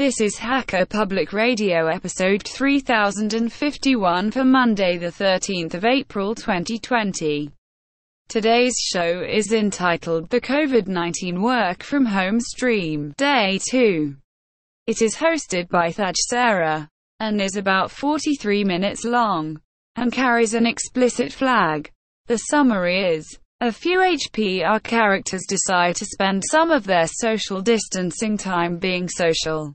This is Hacker Public Radio episode 3051 for Monday the 13th of April 2020. Today's show is entitled The COVID-19 Work from Home Stream, Day 2. It is hosted by Thaj Sarah and is about 43 minutes long and carries an explicit flag. The summary is a few HPR characters decide to spend some of their social distancing time being social.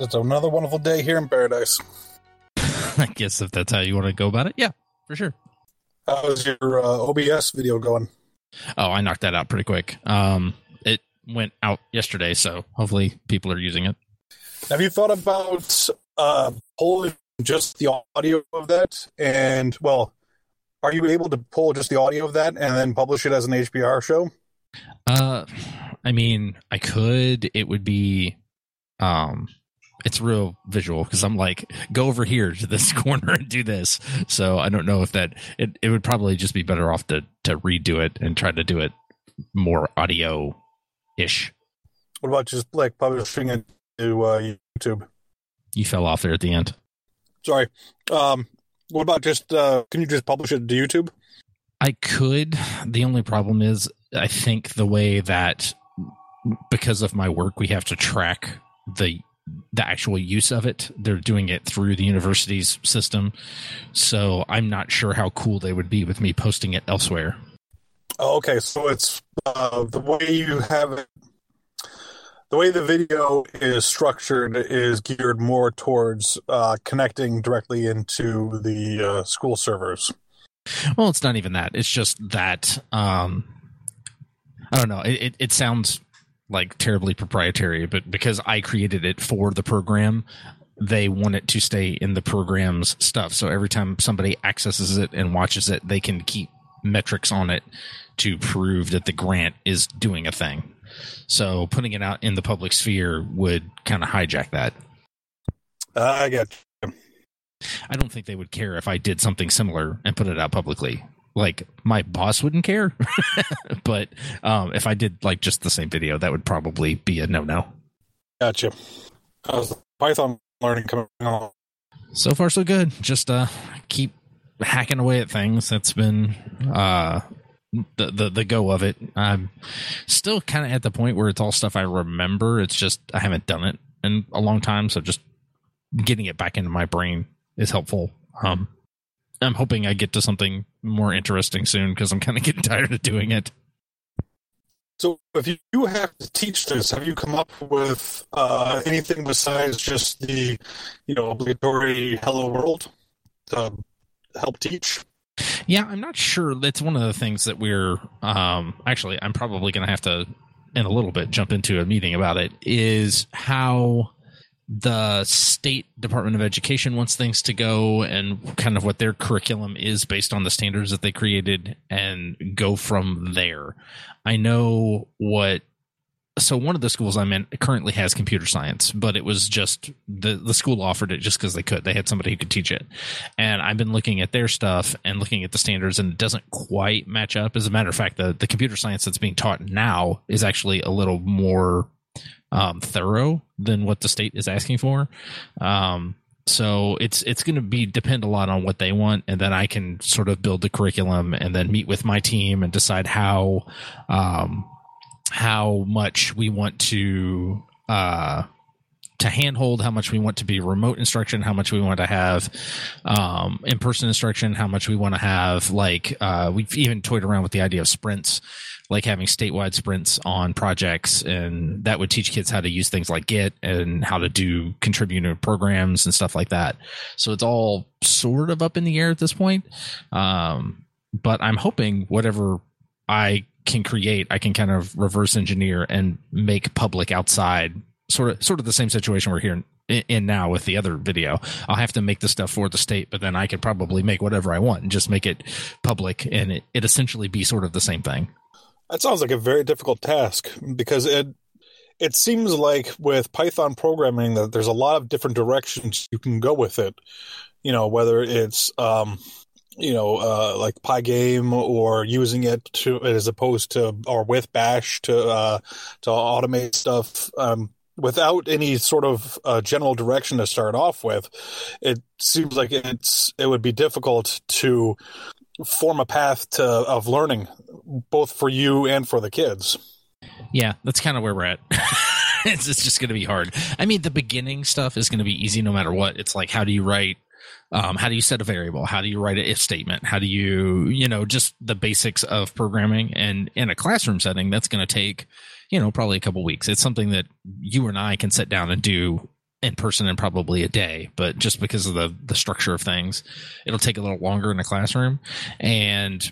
It's another wonderful day here in paradise. I guess if that's how you want to go about it, yeah, for sure. How's your uh, OBS video going? Oh, I knocked that out pretty quick. Um, it went out yesterday, so hopefully people are using it. Have you thought about uh, pulling just the audio of that? And, well, are you able to pull just the audio of that and then publish it as an HPR show? Uh, I mean, I could. It would be, um, it's real visual because I'm like, go over here to this corner and do this. So I don't know if that it, it would probably just be better off to to redo it and try to do it more audio ish. What about just like publishing it to uh, YouTube? You fell off there at the end. Sorry. Um, what about just, uh, can you just publish it to YouTube? I could. The only problem is, I think the way that because of my work, we have to track the the actual use of it. They're doing it through the university's system, so I'm not sure how cool they would be with me posting it elsewhere. Oh, okay, so it's uh, the way you have it. The way the video is structured is geared more towards uh, connecting directly into the uh, school servers. Well, it's not even that. It's just that um, I don't know. It, it, it sounds like terribly proprietary, but because I created it for the program, they want it to stay in the program's stuff. So every time somebody accesses it and watches it, they can keep metrics on it to prove that the grant is doing a thing. So putting it out in the public sphere would kind of hijack that. Uh, I get you. I don't think they would care if I did something similar and put it out publicly. Like my boss wouldn't care, but um, if I did like just the same video, that would probably be a no-no. Gotcha. How's Python learning coming along? So far, so good. Just uh, keep hacking away at things. That's been uh, the the the go of it. I'm still kind of at the point where it's all stuff I remember. It's just I haven't done it in a long time, so just getting it back into my brain is helpful. Um, I'm hoping I get to something more interesting soon because I'm kind of getting tired of doing it. So, if you have to teach this, have you come up with uh, anything besides just the, you know, obligatory "Hello World" to help teach? Yeah, I'm not sure. That's one of the things that we're um, actually. I'm probably going to have to, in a little bit, jump into a meeting about it. Is how the state department of education wants things to go and kind of what their curriculum is based on the standards that they created and go from there. I know what so one of the schools i'm in currently has computer science but it was just the the school offered it just because they could. They had somebody who could teach it. And i've been looking at their stuff and looking at the standards and it doesn't quite match up. As a matter of fact the, the computer science that's being taught now is actually a little more um, thorough than what the state is asking for. Um, so it's it's going to be depend a lot on what they want, and then I can sort of build the curriculum and then meet with my team and decide how um, how much we want to uh, to handhold, how much we want to be remote instruction, how much we want to have um, in person instruction, how much we want to have like uh, we've even toyed around with the idea of sprints, like having statewide sprints on projects, and that would teach kids how to use things like Git and how to do contributor programs and stuff like that. So it's all sort of up in the air at this point. Um, but I'm hoping whatever I can create, I can kind of reverse engineer and make public outside. Sort of, sort of the same situation we're here in, in now with the other video. I'll have to make the stuff for the state, but then I could probably make whatever I want and just make it public, and it, it essentially be sort of the same thing. That sounds like a very difficult task because it it seems like with Python programming that there's a lot of different directions you can go with it. You know, whether it's um, you know, uh, like Pygame or using it to as opposed to or with Bash to uh, to automate stuff um, without any sort of uh, general direction to start off with. It seems like it's it would be difficult to form a path to of learning, both for you and for the kids. Yeah, that's kind of where we're at. it's, it's just going to be hard. I mean, the beginning stuff is going to be easy no matter what. It's like, how do you write um, how do you set a variable? How do you write an if statement? How do you, you know, just the basics of programming? And in a classroom setting, that's going to take, you know, probably a couple weeks. It's something that you and I can sit down and do in person in probably a day, but just because of the the structure of things, it'll take a little longer in a classroom. And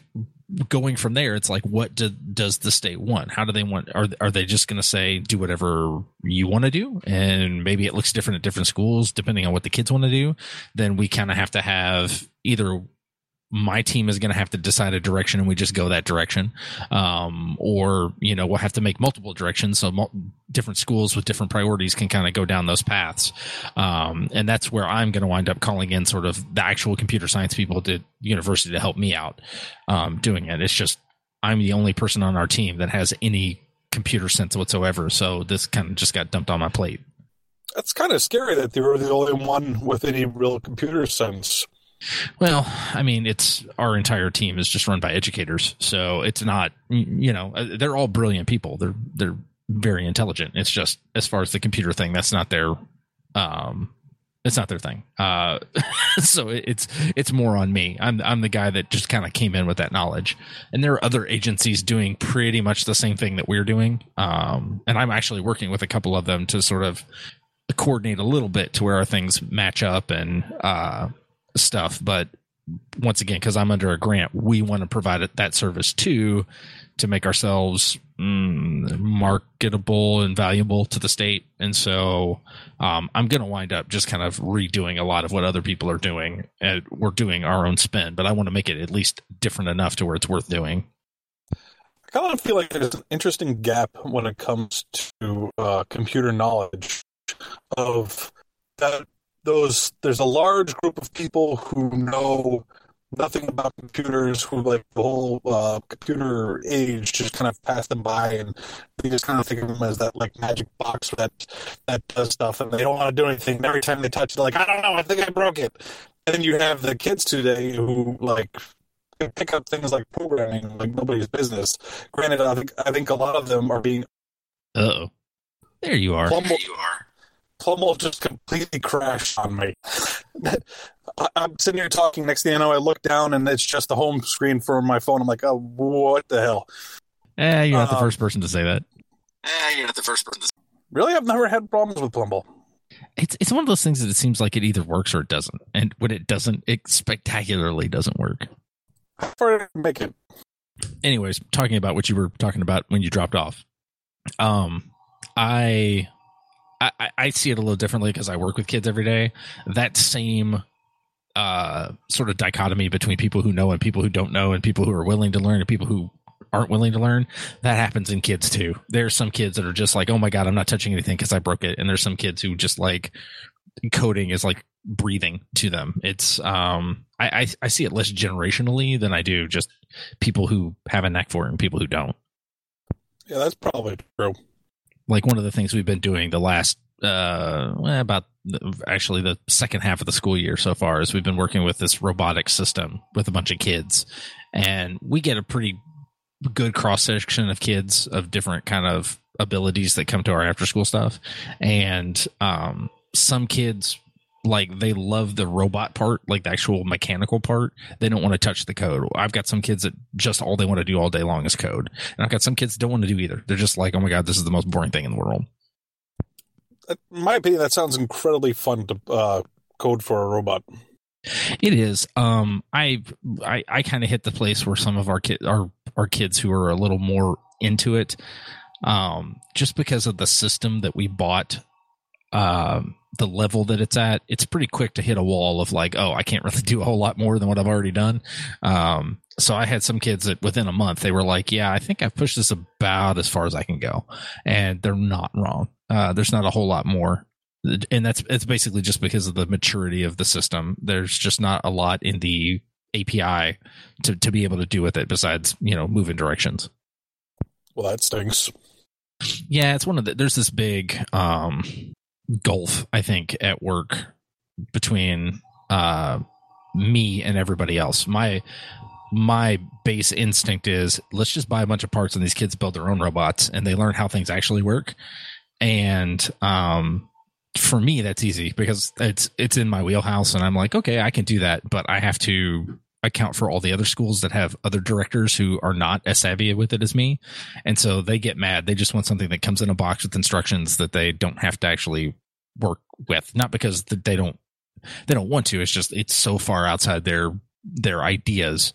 going from there, it's like, what do, does the state want? How do they want? Are are they just going to say do whatever you want to do, and maybe it looks different at different schools depending on what the kids want to do? Then we kind of have to have either my team is going to have to decide a direction and we just go that direction. Um, or you know we'll have to make multiple directions so mul- different schools with different priorities can kind of go down those paths. Um, and that's where i'm going to wind up calling in sort of the actual computer science people at the university to help me out um, doing it. It's just i'm the only person on our team that has any computer sense whatsoever. So this kind of just got dumped on my plate. That's kind of scary that you were the only one with any real computer sense. Well, I mean, it's our entire team is just run by educators, so it's not you know uh, they're all brilliant people. They're they're very intelligent. It's just as far as the computer thing, that's not their um it's not their thing. Uh, so it's it's more on me. I'm I'm the guy that just kind of came in with that knowledge, and there are other agencies doing pretty much the same thing that we're doing. Um, and I'm actually working with a couple of them to sort of coordinate a little bit to where our things match up and uh, stuff. But once again, because I'm under a grant, we want to provide that service too to make ourselves mm, marketable and valuable to the state. And so um, I'm going to wind up just kind of redoing a lot of what other people are doing. And we're doing our own spin, but I want to make it at least different enough to where it's worth doing. I kind of feel like there's an interesting gap when it comes to uh, computer knowledge of that those there's a large group of people who know nothing about computers who like the whole uh, computer age just kind of passed them by and they just kind of think of them as that like magic box that that does stuff and they don't want to do anything and every time they touch it like i don't know i think i broke it and then you have the kids today who like can pick up things like programming like nobody's business granted i think i think a lot of them are being Uh oh. There you are. Plumble, you are. Plumble just completely crashed on me. I- I'm sitting here talking. Next thing I know, I look down and it's just the home screen for my phone. I'm like, oh, what the hell? Eh, you're not the Uh, first person to say that. Eh, you're not the first person to Really? I've never had problems with Plumble. It's it's one of those things that it seems like it either works or it doesn't. And when it doesn't, it spectacularly doesn't work. How far did I make it? anyways, talking about what you were talking about when you dropped off. Um, I, I, I see it a little differently because I work with kids every day. That same, uh, sort of dichotomy between people who know and people who don't know, and people who are willing to learn and people who aren't willing to learn. That happens in kids too. There's some kids that are just like, oh my god, I'm not touching anything because I broke it, and there's some kids who just like coding is like breathing to them. It's um, I, I I see it less generationally than I do just people who have a knack for it and people who don't. Yeah, that's probably true. Like one of the things we've been doing the last uh about actually the second half of the school year so far is we've been working with this robotic system with a bunch of kids. And we get a pretty good cross section of kids of different kind of abilities that come to our after school stuff, and um, some kids like they love the robot part, like the actual mechanical part. They don't want to touch the code. I've got some kids that just all they want to do all day long is code, and I've got some kids that don't want to do either. They're just like, oh my god, this is the most boring thing in the world. In my opinion, that sounds incredibly fun to uh, code for a robot. It is. Um, I I, I kind of hit the place where some of our kid our our kids who are a little more into it, um, just because of the system that we bought, um, the level that it's at, it's pretty quick to hit a wall of like, oh, I can't really do a whole lot more than what I've already done. Um, so I had some kids that within a month they were like, yeah, I think I've pushed this about as far as I can go, and they're not wrong. Uh, there's not a whole lot more and that's it's basically just because of the maturity of the system. There's just not a lot in the API to to be able to do with it besides you know moving directions. Well, that stinks. Yeah, it's one of the. There's this big um, gulf I think at work between uh, me and everybody else. My my base instinct is let's just buy a bunch of parts and these kids build their own robots and they learn how things actually work and um for me that's easy because it's it's in my wheelhouse and I'm like okay I can do that but I have to account for all the other schools that have other directors who are not as savvy with it as me. And so they get mad. They just want something that comes in a box with instructions that they don't have to actually work with. Not because they don't they don't want to. It's just it's so far outside their their ideas.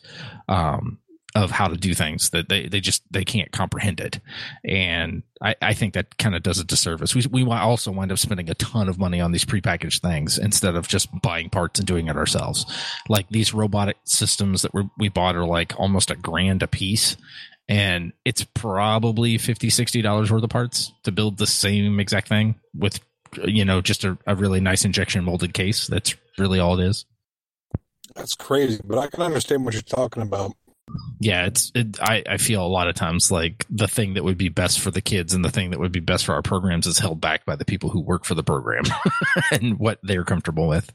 Um of how to do things that they, they just they can't comprehend it. And i, I think that kind of does a disservice. We, we also wind up spending a ton of money on these prepackaged things instead of just buying parts and doing it ourselves. Like these robotic systems that we we bought are like almost a grand a piece and it's probably 50 60 dollars worth of parts to build the same exact thing with you know just a, a really nice injection molded case. That's really all it is. That's crazy but i can understand what you're talking about yeah it's it, I, I feel a lot of times like the thing that would be best for the kids and the thing that would be best for our programs is held back by the people who work for the program and what they're comfortable with.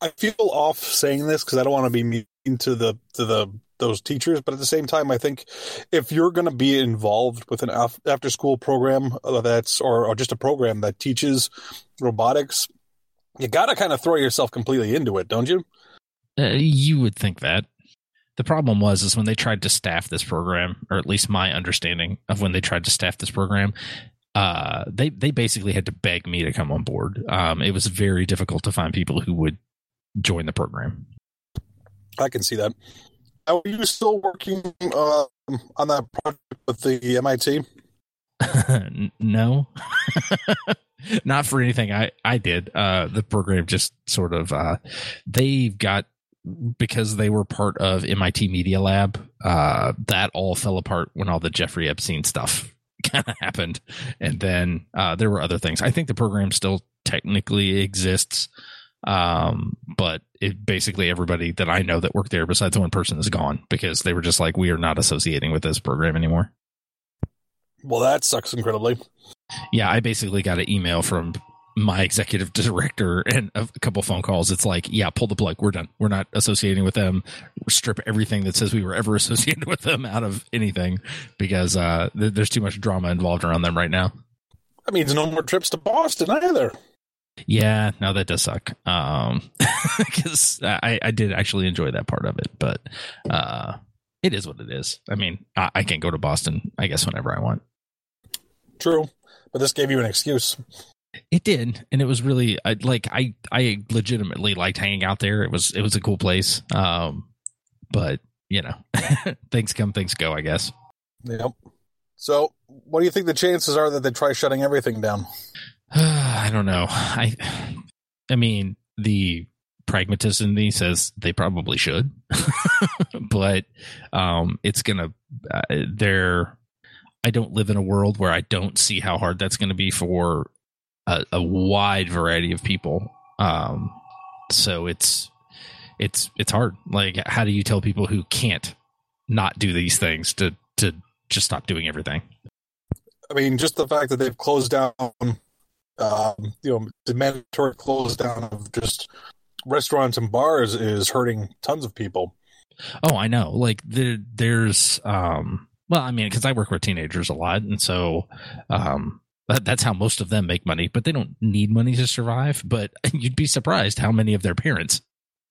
I feel off saying this because i don't want to be mean to the to the those teachers but at the same time i think if you're going to be involved with an after school program that's or, or just a program that teaches robotics you got to kind of throw yourself completely into it don't you? Uh, you would think that the problem was is when they tried to staff this program, or at least my understanding of when they tried to staff this program, uh, they they basically had to beg me to come on board. Um, it was very difficult to find people who would join the program. I can see that. Are you still working uh, on that project with the MIT? no, not for anything I I did. Uh, the program just sort of uh, they've got because they were part of MIT Media Lab, uh, that all fell apart when all the Jeffrey Epstein stuff kind of happened. And then uh, there were other things. I think the program still technically exists, um, but it basically everybody that I know that worked there, besides one person, is gone because they were just like, we are not associating with this program anymore. Well, that sucks incredibly. Yeah, I basically got an email from my executive director and a couple phone calls it's like yeah pull the plug. We're done. We're not associating with them. Strip everything that says we were ever associated with them out of anything because uh, th- there's too much drama involved around them right now. That means no more trips to boston either. Yeah no that does suck. Um because I, I did actually enjoy that part of it but uh it is what it is. I mean I, I can go to boston i guess whenever i want. True but this gave you an excuse it did, and it was really I, like I I legitimately liked hanging out there. It was it was a cool place. Um, but you know, things come, things go. I guess. Yep. So, what do you think the chances are that they try shutting everything down? I don't know. I I mean, the pragmatist in me says they probably should, but um, it's gonna. Uh, they're. I don't live in a world where I don't see how hard that's going to be for a, a wide variety of people. Um, so it's it's it's hard. Like, how do you tell people who can't not do these things to to just stop doing everything? I mean, just the fact that they've closed down, um, you know, the mandatory close down of just restaurants and bars is hurting tons of people. Oh, I know. Like the, there's um Well, I mean, because I work with teenagers a lot, and so um, that, that's how most of them make money. But they don't need money to survive. But you'd be surprised how many of their parents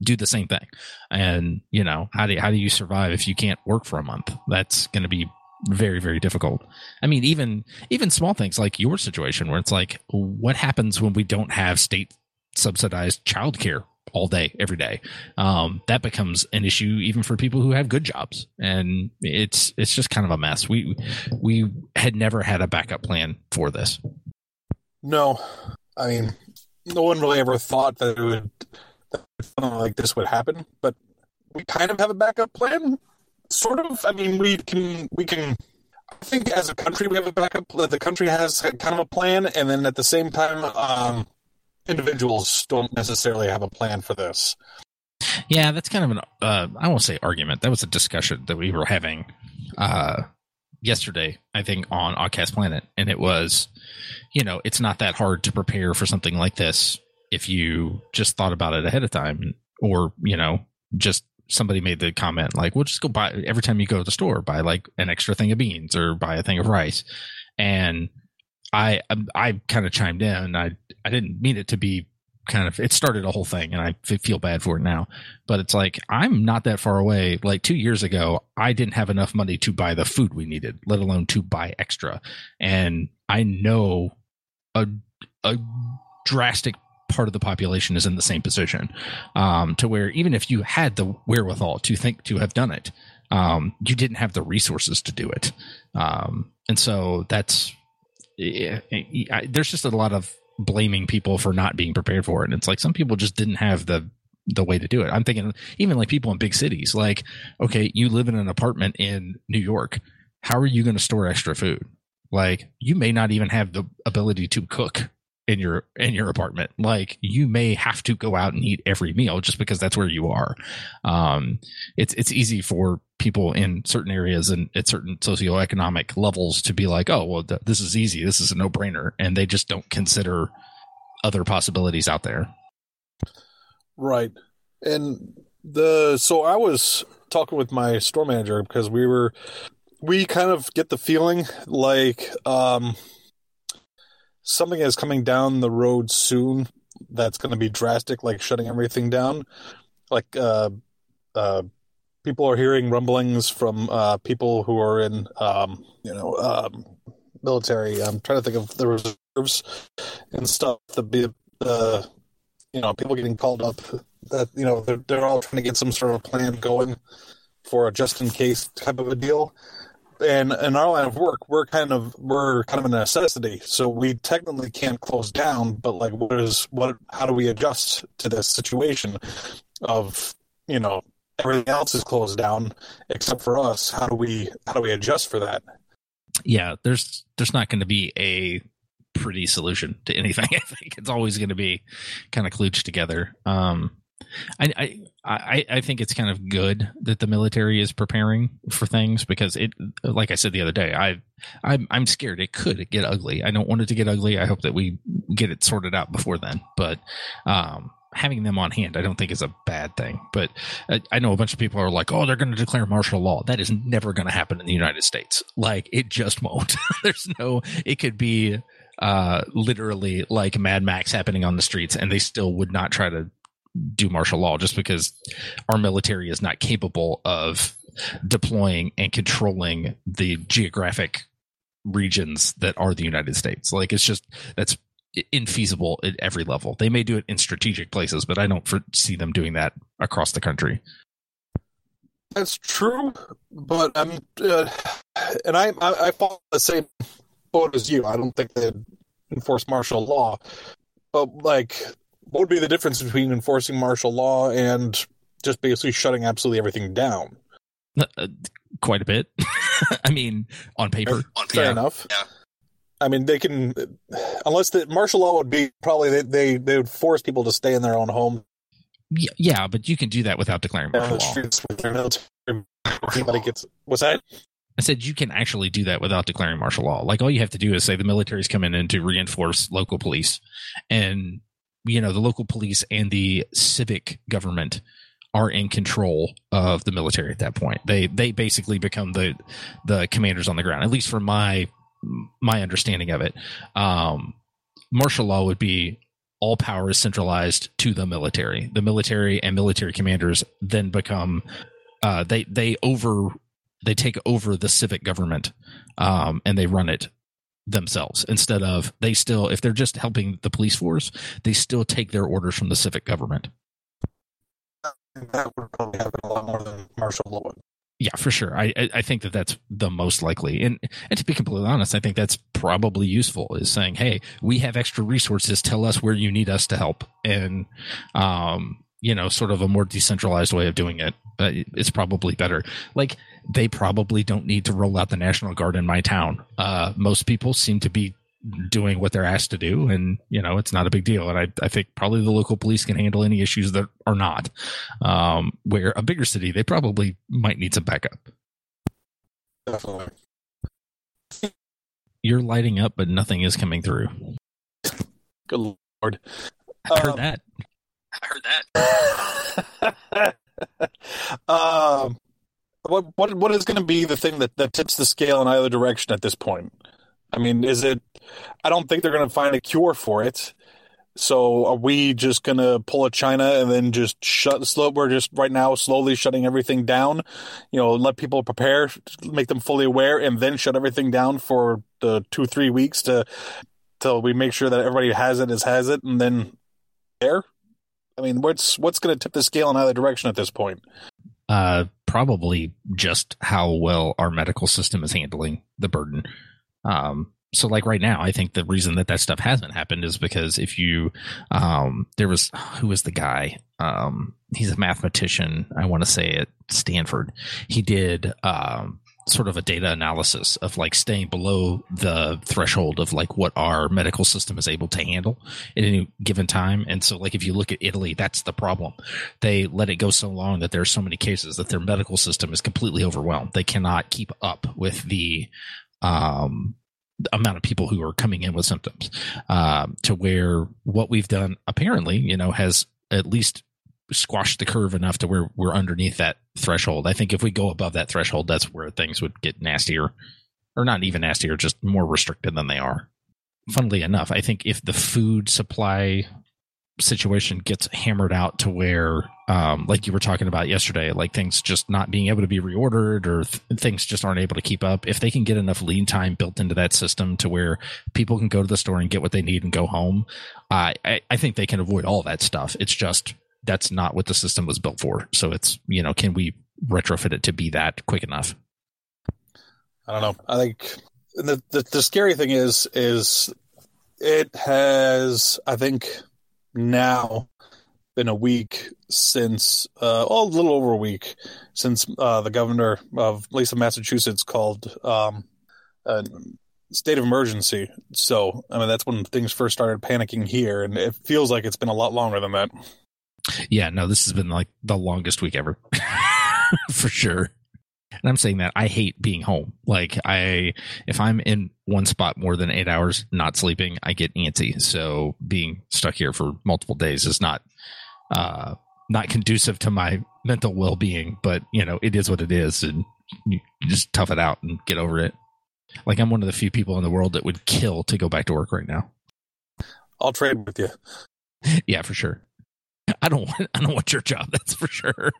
do the same thing. And you know, how do how do you survive if you can't work for a month? That's going to be very very difficult. I mean, even even small things like your situation, where it's like, what happens when we don't have state subsidized childcare all day every day um, that becomes an issue even for people who have good jobs and it's it's just kind of a mess we we had never had a backup plan for this No, I mean, no one really ever thought that it would that something like this would happen. But we kind of have a backup plan, sort of. I mean, we can we can. I think as a country we have a backup. The country has kind of a plan, and then at the same time, um, individuals don't necessarily have a plan for this. yeah that's kind of an uh, i won't say argument. That was a discussion that we were having uh, yesterday i think on Oggcast planet. And it was you know it's not that hard to prepare for something like this if you just thought about it ahead of time or you know just somebody made the comment like well just go buy every time you go to the store buy like an extra thing of beans or buy a thing of rice. And i i, I kind of chimed in. I i didn't mean it to be kind of it started a whole thing and i f- feel bad for it now. But it's like i'm not that far away. Like two years ago i didn't have enough money to buy the food we needed let alone to buy extra. And i know a a drastic part of the population is in the same position um, to where even if you had the wherewithal to think to have done it um, you didn't have the resources to do it. Um, and so that's I- there's just a lot of blaming people for not being prepared for it. And it's like some people just didn't have the the way to do it. I'm thinking even like people in big cities like okay you live in an apartment in new york. How are you going to store extra food? Like you may not even have the ability to cook in your in your apartment. Like you may have to go out and eat every meal just because that's where you are. Um it's it's easy for people in certain areas and at certain socioeconomic levels to be like oh well th- this is easy. This is a no-brainer. And they just don't consider other possibilities out there. Right. And the so I was talking with my store manager because we were we kind of get the feeling like um something is coming down the road soon that's going to be drastic like shutting everything down. Like uh uh people are hearing rumblings from uh people who are in um you know um military. I'm trying to think of the reserves and stuff the be uh you know people getting called up that you know they're, they're all trying to get some sort of plan going for a just in case type of a deal and in our line of work we're kind of we're kind of a necessity. So we technically can't close down but like what is what how do we adjust to this situation of you know everything else is closed down except for us? How do we how do we adjust for that? Yeah there's there's not going to be a pretty solution to anything. I think it's always going to be kind of kludged together. Um I, I I think it's kind of good that the military is preparing for things because it, like I said the other day, I I'm I'm scared it could get ugly. I don't want it to get ugly. I hope that we get it sorted out before then. But um, having them on hand, I don't think is a bad thing. But I, I know a bunch of people are like, oh, they're going to declare martial law. That is never going to happen in the United States. Like it just won't. There's no. It could be uh literally like Mad Max happening on the streets, and they still would not try to do martial law just because our military is not capable of deploying and controlling the geographic regions that are the United States. Like it's just that's infeasible at every level. They may do it in strategic places, but I don't see them doing that across the country. That's true, but I'm, uh, and I, I I follow the same boat as you. I don't think they'd enforce martial law, but like, what would be the difference between enforcing martial law and just basically shutting absolutely everything down? Uh, quite a bit. I mean, on paper, On Fair Yeah. enough. Yeah. I mean, they can, unless the martial law would be probably they, they they would force people to stay in their own home Y- yeah, but you can do that without declaring martial the law. streets with their military. Anybody gets what's that? I said you can actually do that without declaring martial law. Like all you have to do is say the military's coming in to reinforce local police, and you know the local police and the civic government are in control of the military at that point. They they basically become the the commanders on the ground. At least from my my understanding of it, um, martial law would be all power is centralized to the military. The military and military commanders then become uh, they they over they take over the civic government um, and they run it themselves instead of they still if they're just helping the police force they still take their orders from the civic government. That would probably happen a lot more than martial law yeah for sure. I, I i think that that's the most likely. And and to be completely honest i think that's probably useful is saying hey we have extra resources. Tell us where you need us to help. And um you know sort of a more decentralized way of doing it uh, is probably better. Like they probably don't need to roll out the national guard in my town. Uh most people seem to be doing what they're asked to do and you know it's not a big deal. And i, I think probably the local police can handle any issues that are not. Um where a bigger city they probably might need some backup. Definitely. you're lighting up but nothing is coming through. Good lord. i heard Um, that. I heard that. um, what what what is going to be the thing that, that tips the scale in either direction at this point? I mean, is it? I don't think they're going to find a cure for it. So are we just going to pull a China and then just shut slow? We're just right now slowly shutting everything down. You know, let people prepare, make them fully aware, and then shut everything down for the two three weeks to till we make sure that everybody has it as has it, and then there. I mean, what's what's going to tip the scale in either direction at this point? uh probably just how well our medical system is handling the burden. Um so like right now i think the reason that that stuff hasn't happened is because if you um there was who was the guy? Um he's a mathematician. I want to say at stanford. He did um sort of a data analysis of like staying below the threshold of like what our medical system is able to handle at any given time. And so like if you look at italy that's the problem. They let it go so long that there's so many cases that their medical system is completely overwhelmed. They cannot keep up with the um the amount of people who are coming in with symptoms. Um, to where what we've done apparently you know has at least squashed the curve enough to where we're underneath that threshold. I think if we go above that threshold that's where things would get nastier. Or not even nastier just more restricted than they are. Funnily enough i think if the food supply situation gets hammered out to where um, like you were talking about yesterday like things just not being able to be reordered or th- things just aren't able to keep up if they can get enough lead time built into that system to where people can go to the store and get what they need and go home uh, I, I think they can avoid all that stuff. It's just that's not what the system was built for so it's you know can we retrofit it to be that quick enough I don't know. I think the, the the scary thing is is it has I think now been a week since uh well, a little over a week since uh the governor of at least of Massachusetts called um a state of emergency. So I mean that's when things first started panicking here and it feels like it's been a lot longer than that. Yeah no this has been like the longest week ever. For sure. And i'm saying that i hate being home. Like i if i'm in one spot more than eight hours not sleeping i get antsy. So being stuck here for multiple days is not uh not conducive to my mental well-being but you know it is what it is and you just tough it out and get over it. Like i'm one of the few people in the world that would kill to go back to work right now. I'll trade with you. yeah for sure i don't want i don't want your job that's for sure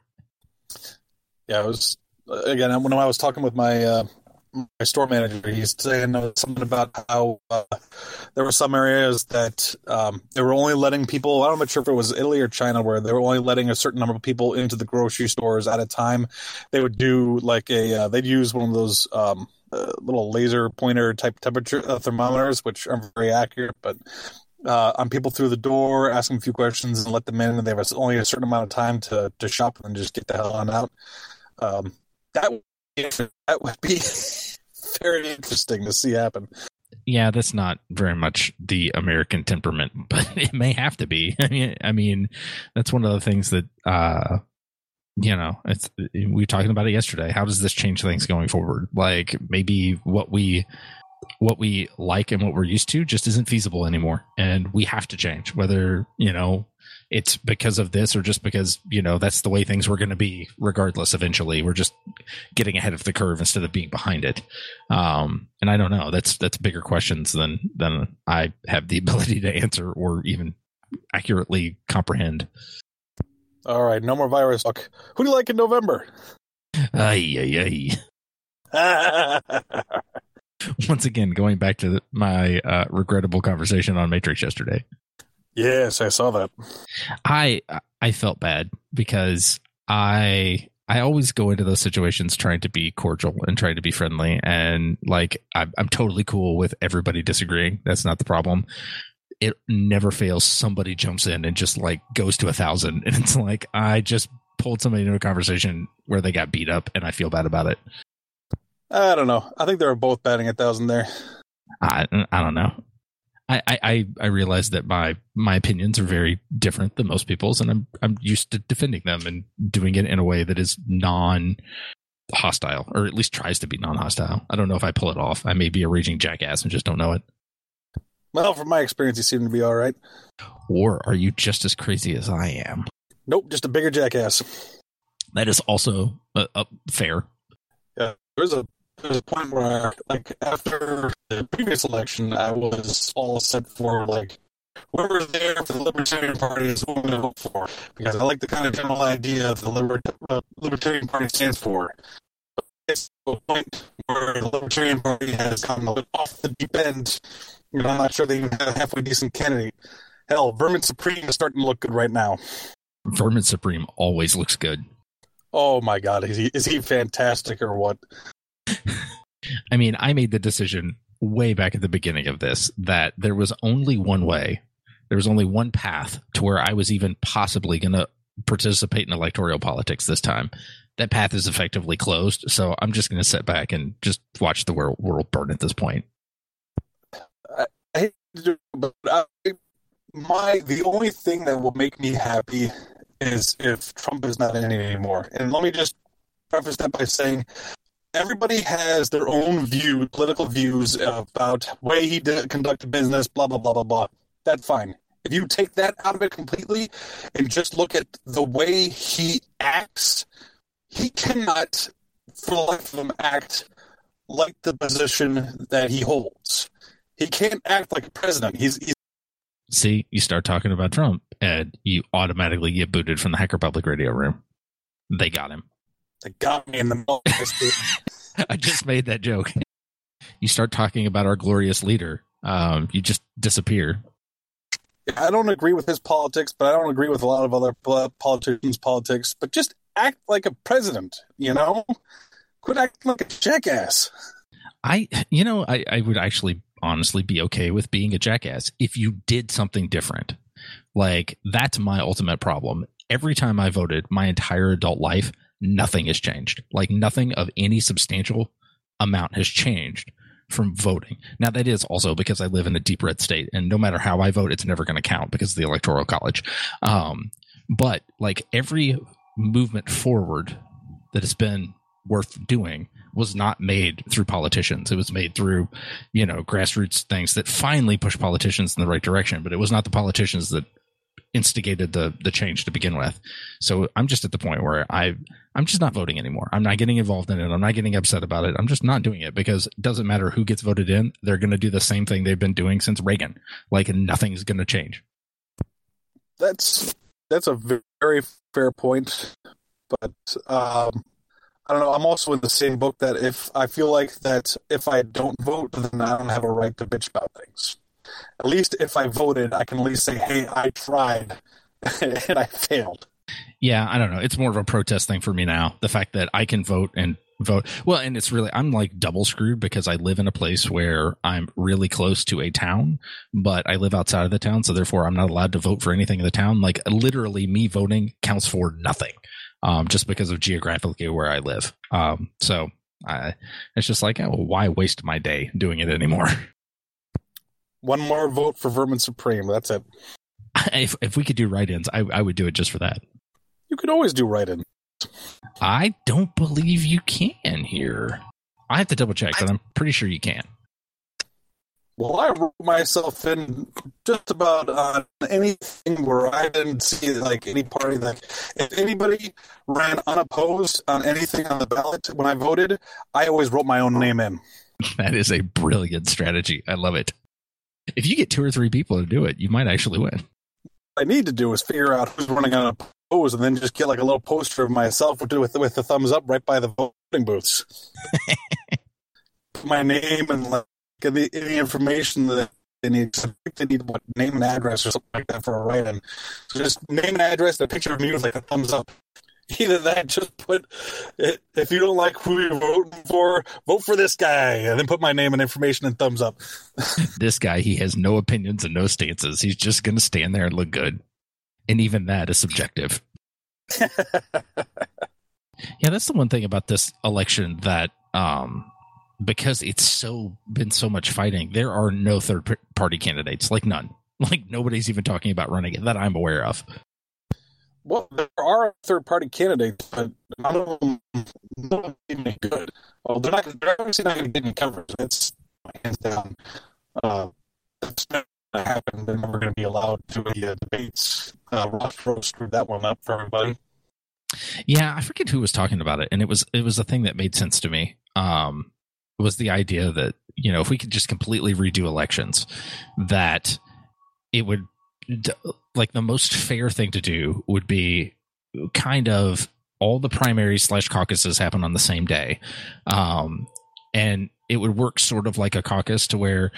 Yeah, I was again when I was talking with my uh, my store manager. He's saying something about how uh, there were some areas that um, they were only letting people. I'm not sure if it was Italy or China, where they were only letting a certain number of people into the grocery stores at a time. They would do like a uh, they'd use one of those um, uh, little laser pointer type temperature uh, thermometers, which aren't very accurate, but uh, on people through the door, ask them a few questions, and let them in. And they have only a certain amount of time to to shop and just get the hell on out. Um, that that would be very interesting to see happen. yeah, that's not very much the American temperament, but it may have to be. I mean, I mean, that's one of the things that uh, you know, it's we were talking about it yesterday. How does this change things going forward? Like maybe what we what we like and what we're used to just isn't feasible anymore and we have to change whether you know it's because of this or just because you know that's the way things were going to be regardless eventually we're just getting ahead of the curve instead of being behind it um and i don't know that's that's bigger questions than than i have the ability to answer or even accurately comprehend All right, no more virus talk. Who do you like in November? ay, ay, ay. once again going back to my uh, regrettable conversation on matrix yesterday yes, I saw that. I I felt bad because I I always go into those situations trying to be cordial and trying to be friendly and like I'm, I'm totally cool with everybody disagreeing. That's not the problem. It never fails. Somebody jumps in and just like goes to a thousand, and it's like I just pulled somebody into a conversation where they got beat up, and I feel bad about it. I don't know. I think they were both batting a thousand there. I I don't know. I, I, I- I realize that my my opinions are very different than most people's, and I'm I'm used to defending them and doing it in a way that is non hostile, or at least tries to be non hostile. I don't know if I pull it off. I may be a raging jackass and just don't know it. Well, from my experience, you seem to be all right. Or are you just as crazy as I am? Nope, just a bigger jackass. That is also uh, uh, fair. Yeah, there's a there's a point where, like, after the previous election, I was all set for like whoever's there for the Libertarian Party is who I'm going to vote for because I like the kind of general idea of the Liber- uh, Libertarian Party stands for. But it's to a point where the Libertarian Party has come a bit off the deep end. You know, I'm not sure they even have a halfway decent candidate. Hell, Vermin Supreme is starting to look good right now. Vermin Supreme always looks good. Oh my God, is he is he fantastic or what? I mean, I made the decision way back at the beginning of this that there was only one way, there was only one path to where I was even possibly going to participate in electoral politics this time. That path is effectively closed. So I'm just going to sit back and just watch the world, world burn at this point. I hate to do but I, my the only thing that will make me happy is if Trump is not in it anymore. And let me just preface that by saying everybody has their own view, political views about way he did conduct business, blah blah blah blah blah. That's fine. If you take that out of it completely and just look at the way he acts, he cannot, for the life of him, act like the position that he holds. He can't act like a president. He's, he's See, you start talking about Trump and you automatically get booted from the Hacker Public Radio room. They got him. They got me in the mouth. I just made that joke. You start talking about our glorious leader, um, you just disappear. I don't agree with his politics, but I don't agree with a lot of other politicians' politics. But just act like a president, you know? Quit acting like a jackass. I, you know, I, I would actually honestly be okay with being a jackass if you did something different. Like, that's my ultimate problem. Every time I voted my entire adult life, nothing has changed. Like, nothing of any substantial amount has changed from voting. Now, that is also because I live in a deep red state, and no matter how I vote, it's never going to count because of the Electoral College. Um, but, like, every movement forward that has been worth doing was not made through politicians. It was made through, you know, grassroots things that finally pushed politicians in the right direction. But it was not the politicians that instigated the the change to begin with. So I'm just at the point where I I'm just not voting anymore. I'm not getting involved in it. I'm not getting upset about it. I'm just not doing it because it doesn't matter who gets voted in. They're going to do the same thing they've been doing since Reagan. Like nothing's going to change. That's that's a very fair point, but um, I don't know. I'm also in the same book that if I feel like that if I don't vote, then I don't have a right to bitch about things. At least if I voted, I can at least say, "Hey, I tried and I failed." Yeah, I don't know. It's more of a protest thing for me now. The fact that I can vote and vote. Well, and it's really, I'm like double screwed because I live in a place where I'm really close to a town, but I live outside of the town. So therefore, I'm not allowed to vote for anything in the town. Like literally, me voting counts for nothing um, just because of geographically where I live. Um, so I, it's just like, oh, why waste my day doing it anymore? One more vote for Vermin Supreme. That's it. if, if we could do write ins, I, I would do it just for that. You could always do write-in. I don't believe you can here. I have to double check, but I'm pretty sure you can. Well, I wrote myself in just about on anything where I didn't see like any party. Like, if anybody ran unopposed on anything on the ballot when I voted, I always wrote my own name in. That is a brilliant strategy. I love it. If you get two or three people to do it, you might actually win. What I need to do is figure out who's running unopposed, and then just get like a little poster of myself with with, with the thumbs up right by the voting booths. Put my name and like any, any information that they need. They need what name and address or something like that for a write-in. So just name and address, a picture of me with like a thumbs up. Either that, just put if you don't like who you're voting for, vote for this guy, and then put my name and information and thumbs up. this guy, he has no opinions and no stances. He's just going to stand there and look good, and even that is subjective. yeah, that's the one thing about this election that um because it's so been so much fighting, there are no third party candidates, like none. Like nobody's even talking about running it that I'm aware of. Well, there are third party candidates, but none of them, none any good. Well, they're not. They're obviously not going to get any coverage. That's hands down. Uh, it's not going to happen. They're never going to be allowed to the uh, debates. Uh, Ross Perot screwed that one up for everybody. Yeah, I forget who was talking about it, and it was it was a thing that made sense to me. Um, was the idea that you know if we could just completely redo elections, that it would like the most fair thing to do would be kind of all the primaries slash caucuses happen on the same day, um, and it would work sort of like a caucus to where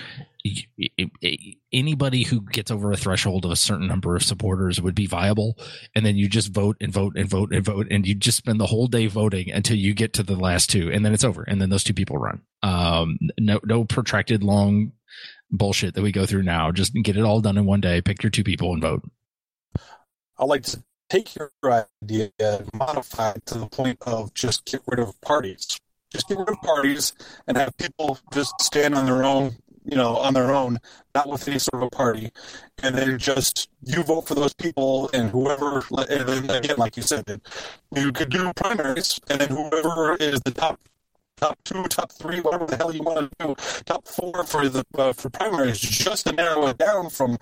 anybody who gets over a threshold of a certain number of supporters would be viable. And then you just vote and vote and vote and vote and you just spend the whole day voting until you get to the last two and then it's over and then those two people run. Um, no no protracted long bullshit that we go through now. Just get it all done in one day. Pick your two people and vote. I like to take your idea modify it to the point of just get rid of parties. Just get rid of parties and have people just stand on their own you know, on their own, not with any sort of a party, and then just you vote for those people, and whoever, and then again, like you said, you could do primaries, and then whoever is the top top two, top three, whatever the hell you want to do, top four for the uh, for primaries, just to narrow it down from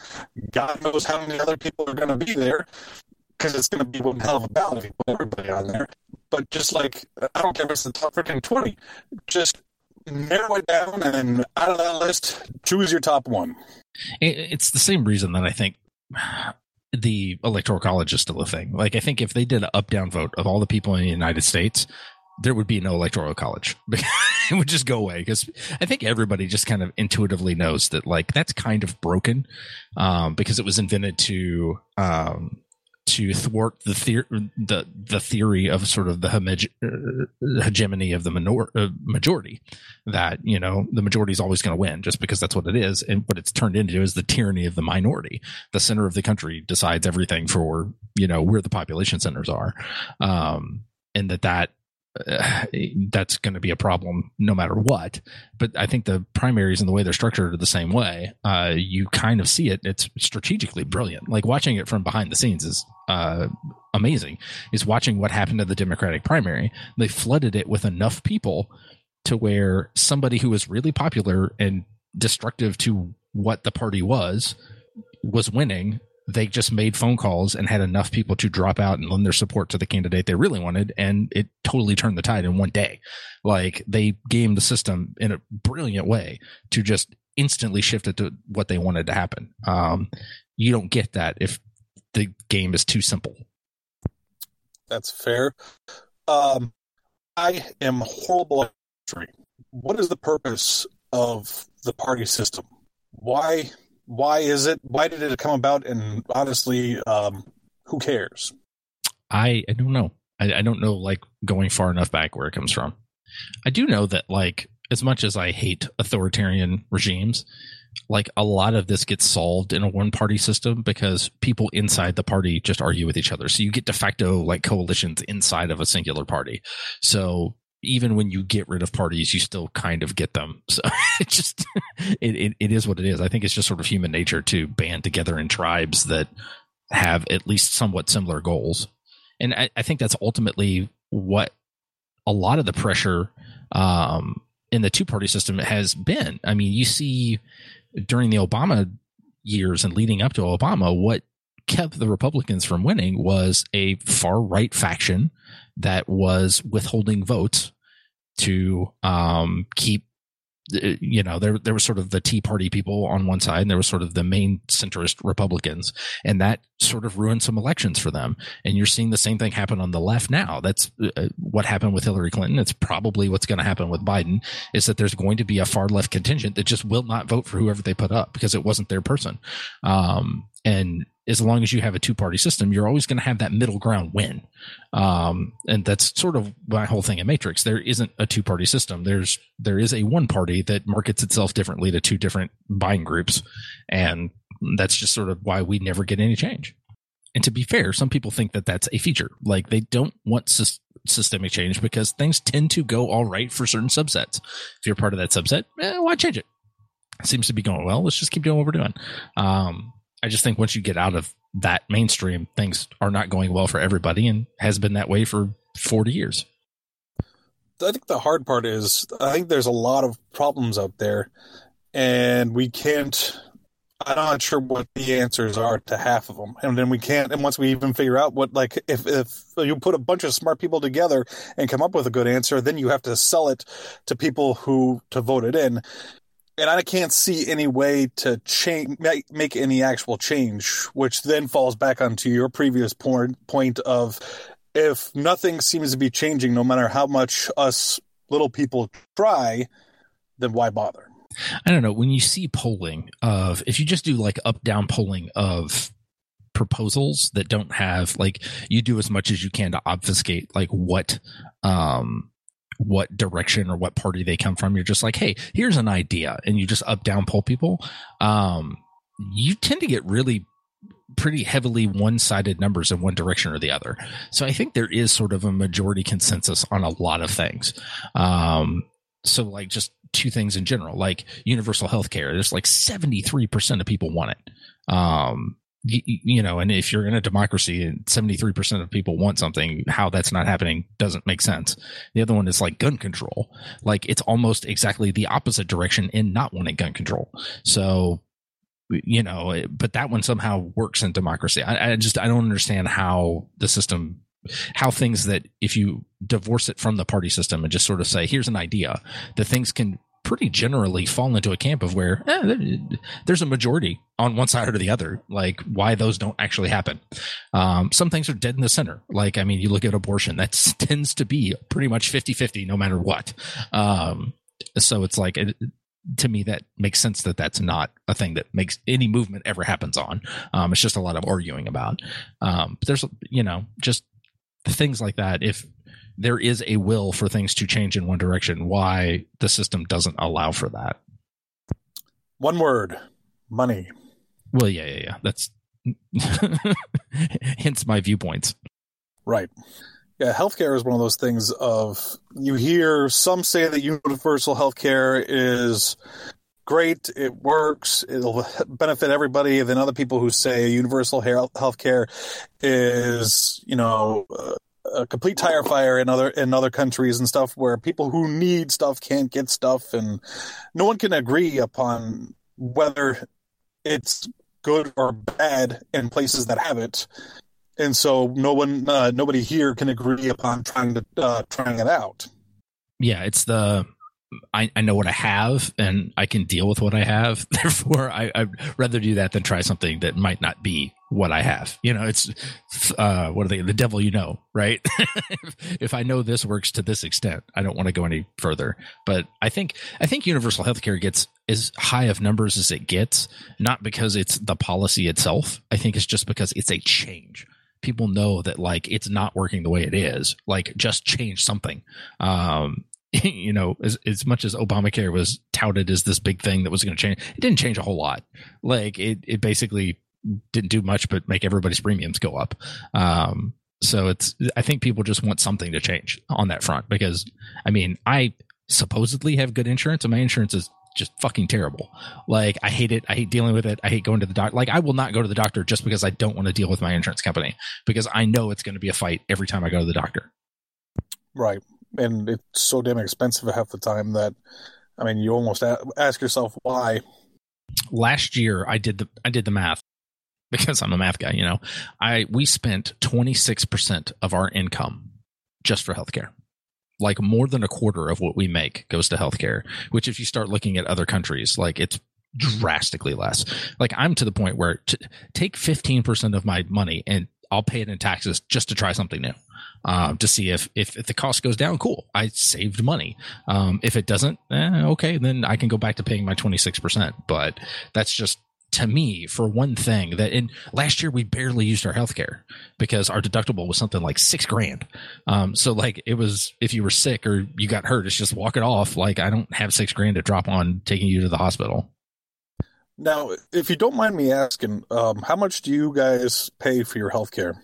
God knows how many other people are going to be there, because it's going to be one hell of a ballot if you put everybody on there. But just like I don't care if it's the top freaking twenty, just narrow it down and out of that list, choose your top one. It's the same reason that I think the electoral college is still a thing. Like I think if they did an up down vote of all the people in the United States, there would be no electoral college. it would just go away because I think everybody just kind of intuitively knows that like that's kind of broken um, because it was invented to um, to thwart the the the theory of sort of the uh, hegemony of the minor, uh, majority that you know the majority is always going to win just because that's what it is and what it's turned into is the tyranny of the minority the center of the country decides everything for you know where the population centers are um, and that that that's going to be a problem no matter what. But I think the primaries and the way they're structured are the same way. Uh, you kind of see it. It's strategically brilliant. Like watching it from behind the scenes is uh, amazing. Is watching what happened to the Democratic primary. They flooded it with enough people to where somebody who was really popular and destructive to what the party was was winning they just made phone calls and had enough people to drop out and lend their support to the candidate they really wanted and it totally turned the tide in one day. Like they gamed the system in a brilliant way to just instantly shift it to what they wanted to happen. Um, you don't get that if the game is too simple. That's fair. Um, i am horrible at what is the purpose of the party system? Why why is it? Why did it come about? And honestly, um, who cares? I I don't know. I, I don't know like going far enough back where it comes from. I do know that like as much as I hate authoritarian regimes, like a lot of this gets solved in a one party system because people inside the party just argue with each other. So you get de facto like coalitions inside of a singular party. So even when you get rid of parties, you still kind of get them. So it just it, it, it is what it is. I think it's just sort of human nature to band together in tribes that have at least somewhat similar goals. And I, I think that's ultimately what a lot of the pressure um, in the two party system has been. I mean, you see during the Obama years and leading up to Obama, what kept the Republicans from winning was a far right faction that was withholding votes to um, keep uh, you know there there was sort of the Tea Party people on one side, and there was sort of the main centrist Republicans, and that sort of ruined some elections for them. And you're seeing the same thing happen on the left now. That's uh, what happened with Hillary Clinton. It's probably what's going to happen with Biden. Is that there's going to be a far left contingent that just will not vote for whoever they put up because it wasn't their person. Um, and as long as you have a two party system, you're always going to have that middle ground win. Um, and that's sort of my whole thing in Matrix. There isn't a two party system. There's, there is a one party that markets itself differently to two different buying groups. And that's just sort of why we never get any change. And to be fair, some people think that that's a feature. Like they don't want sy- systemic change because things tend to go all right for certain subsets. If you're part of that subset, eh, why change it? Seems to be going well. Let's just keep doing what we're doing. Um, I just think once you get out of that mainstream, things are not going well for everybody and has been that way for 40 years. I think the hard part is I think there's a lot of problems out there and we can't I'm not sure what the answers are to half of them. And then we can't and once we even figure out what like if if you put a bunch of smart people together and come up with a good answer, then you have to sell it to people who to vote it in and I can't see any way to change make, any actual change, which then falls back onto your previous point point of if nothing seems to be changing, no matter how much us little people try, then why bother? I don't know. When you see polling of, if you just do like up down polling of proposals that don't have like you do as much as you can to obfuscate like what um what direction or what party they come from. You're just like, hey, here's an idea, and you just up down poll people. Um, you tend to get really pretty heavily one-sided numbers in one direction or the other. So I think there is sort of a majority consensus on a lot of things. Um, so like just two things in general, like universal health care, there's like 73% of people want it. Um, you, know, and if you're in a democracy and 73% of people want something, how that's not happening doesn't make sense. The other one is like gun control. Like it's almost exactly the opposite direction in not wanting gun control. So, you know, but that one somehow works in democracy. I, I just, I don't understand how the system how things that if you divorce it from the party system and just sort of say here's an idea that things can pretty generally fall into a camp of where eh, there's a majority on one side or the other. Like why those don't actually happen. Um, some things are dead in the center. Like, I mean, you look at abortion, that tends to be pretty much 50 50 no matter what. Um, so it's like, it, to me, that makes sense that that's not a thing that makes any movement ever happens on. Um, it's just a lot of arguing about. Um, but there's, you know, just things like that. If there is a will for things to change in one direction, why the system doesn't allow for that. One word money. Well, yeah, yeah, yeah. That's hence my viewpoints. Right. Yeah, healthcare is one of those things of you hear some say that universal healthcare is great, it works, it'll benefit everybody. And then other people who say universal healthcare is, you know, uh, a complete tire fire in other in other countries and stuff where people who need stuff can't get stuff and no one can agree upon whether it's good or bad in places that have it. And so no one uh, nobody here can agree upon trying to uh, trying it out. Yeah it's the I, I know what I have and I can deal with what I have. Therefore, I, I'd rather do that than try something that might not be what I have. You know, it's uh, what are they? The devil, you know, right? if, if, I know this works to this extent, I don't want to go any further. But I think I think universal healthcare gets as high of numbers as it gets, not because it's the policy itself. I think it's just because it's a change. People know that like it's not working the way it is. Like just change something. Um, you know, as, as much as Obamacare was touted as this big thing that was going to change, it didn't change a whole lot. Like it, it basically didn't do much but make everybody's premiums go up. Um, so it's, I think people just want something to change on that front because, I mean, I supposedly have good insurance and my insurance is just fucking terrible. Like I hate it. I hate dealing with it. I hate going to the doctor. Like I will not go to the doctor just because I don't want to deal with my insurance company because I know it's going to be a fight every time I go to the doctor. Right. And it's so damn expensive half the time that, I mean, you almost ask yourself why last year I did the I did the math because I'm a math guy, you know. I we spent 26% of our income just for healthcare. Like more than a quarter of what we make goes to healthcare, which if you start looking at other countries, like it's drastically less. Like I'm to the point where to take 15% of my money and I'll pay it in taxes just to try something new. Um, to see if, if, if the cost goes down, cool. I saved money. Um, if it doesn't, eh, okay, then I can go back to paying my 26%. But that's just to me for one thing that in last year we barely used our health care because our deductible was something like six grand. Um, so like it was, if you were sick or you got hurt, it's just walk it off. Like I don't have six grand to drop on taking you to the hospital. Now, if you don't mind me asking, um, how much do you guys pay for your health care?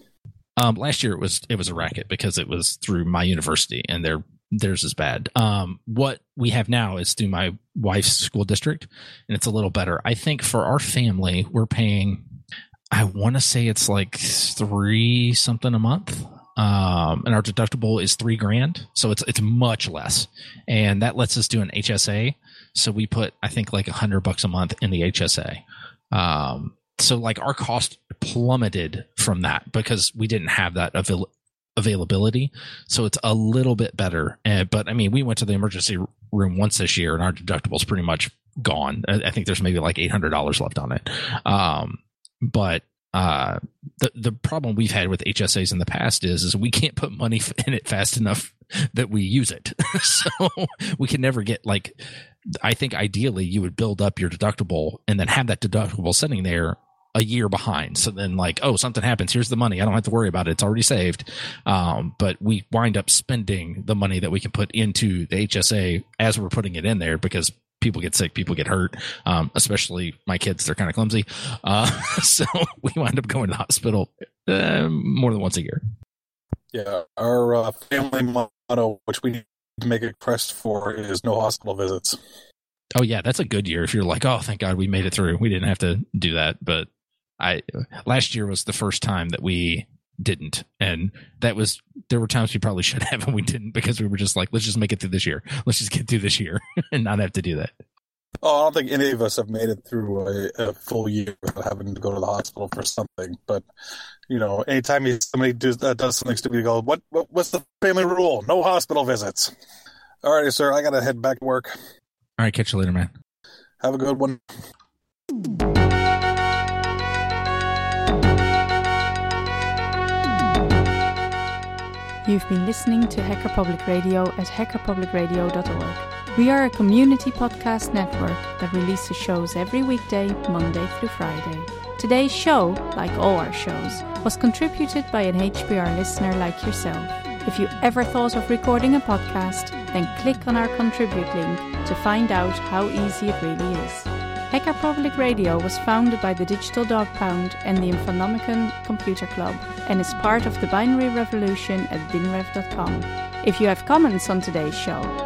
Um, last year it was it was a racket because it was through my university and their theirs is bad. Um, what we have now is through my wife's school district, and it's a little better. I think for our family, we're paying. I want to say it's like three something a month. Um, and our deductible is three grand, so it's it's much less, and that lets us do an HSA. So we put I think like a hundred bucks a month in the HSA. Um, so like our cost plummeted from that because we didn't have that avail- availability. So it's a little bit better. Uh, but I mean, we went to the emergency room once this year and our deductible's pretty much gone. I, I think there's maybe like $800 left on it. Um, but uh, the the problem we've had with HSAs in the past is is we can't put money in it fast enough that we use it. so we can never get like I think ideally you would build up your deductible and then have that deductible sitting there a year behind. So then like, oh, something happens. Here's the money. I don't have to worry about it. It's already saved. Um, but we wind up spending the money that we can put into the HSA as we're putting it in there because people get sick, people get hurt. Um, especially my kids, they're kind of clumsy. Uh, so we wind up going to the hospital uh, more than once a year. Yeah. Our uh, family motto, which we to make a crest for, is no hospital visits. Oh yeah, that's a good year. If you're like, oh, thank God we made it through. We didn't have to do that. But I last year was the first time that we didn't, and that was there were times we probably should have and we didn't because we were just like, let's just make it through this year. Let's just get through this year and not have to do that. Oh, I don't think any of us have made it through a, a full year without having to go to the hospital for something. But you know, anytime somebody does, uh, does something stupid, you go, what, what? What's the family rule? No hospital visits. All righty, sir. I gotta head back to work. All right, catch you later, man. Have a good one. You've been listening to Hacker Public Radio at hackerpublicradio.org. We are a community podcast network that releases shows every weekday, Monday through Friday. Today's show, like all our shows, was contributed by an HPR listener like yourself. If you ever thought of recording a podcast, then click on our contribute link to find out how easy it really is. Hacker Public Radio was founded by the Digital Dog Pound and the Infonomicon Computer Club and is part of the binary revolution at binrev.com. If you have comments on today's show,